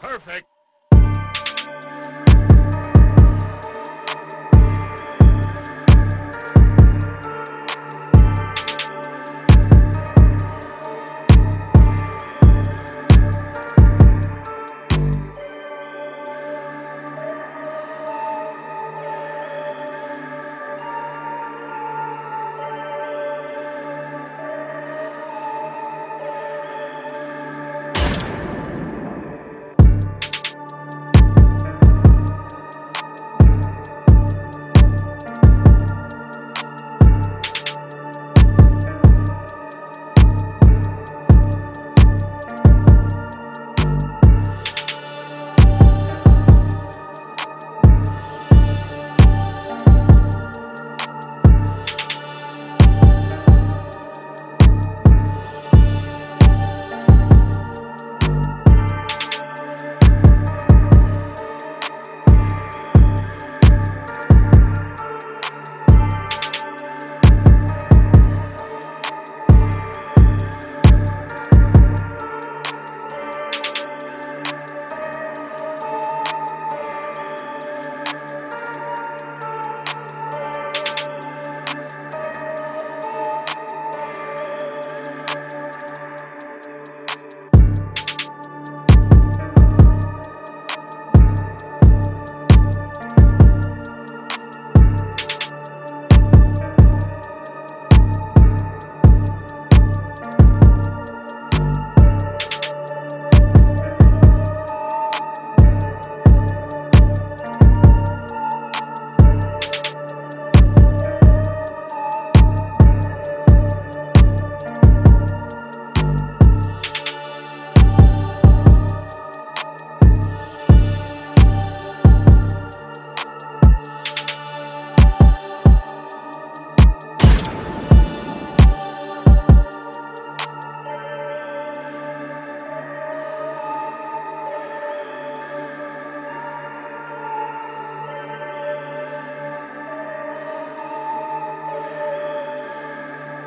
Perfect.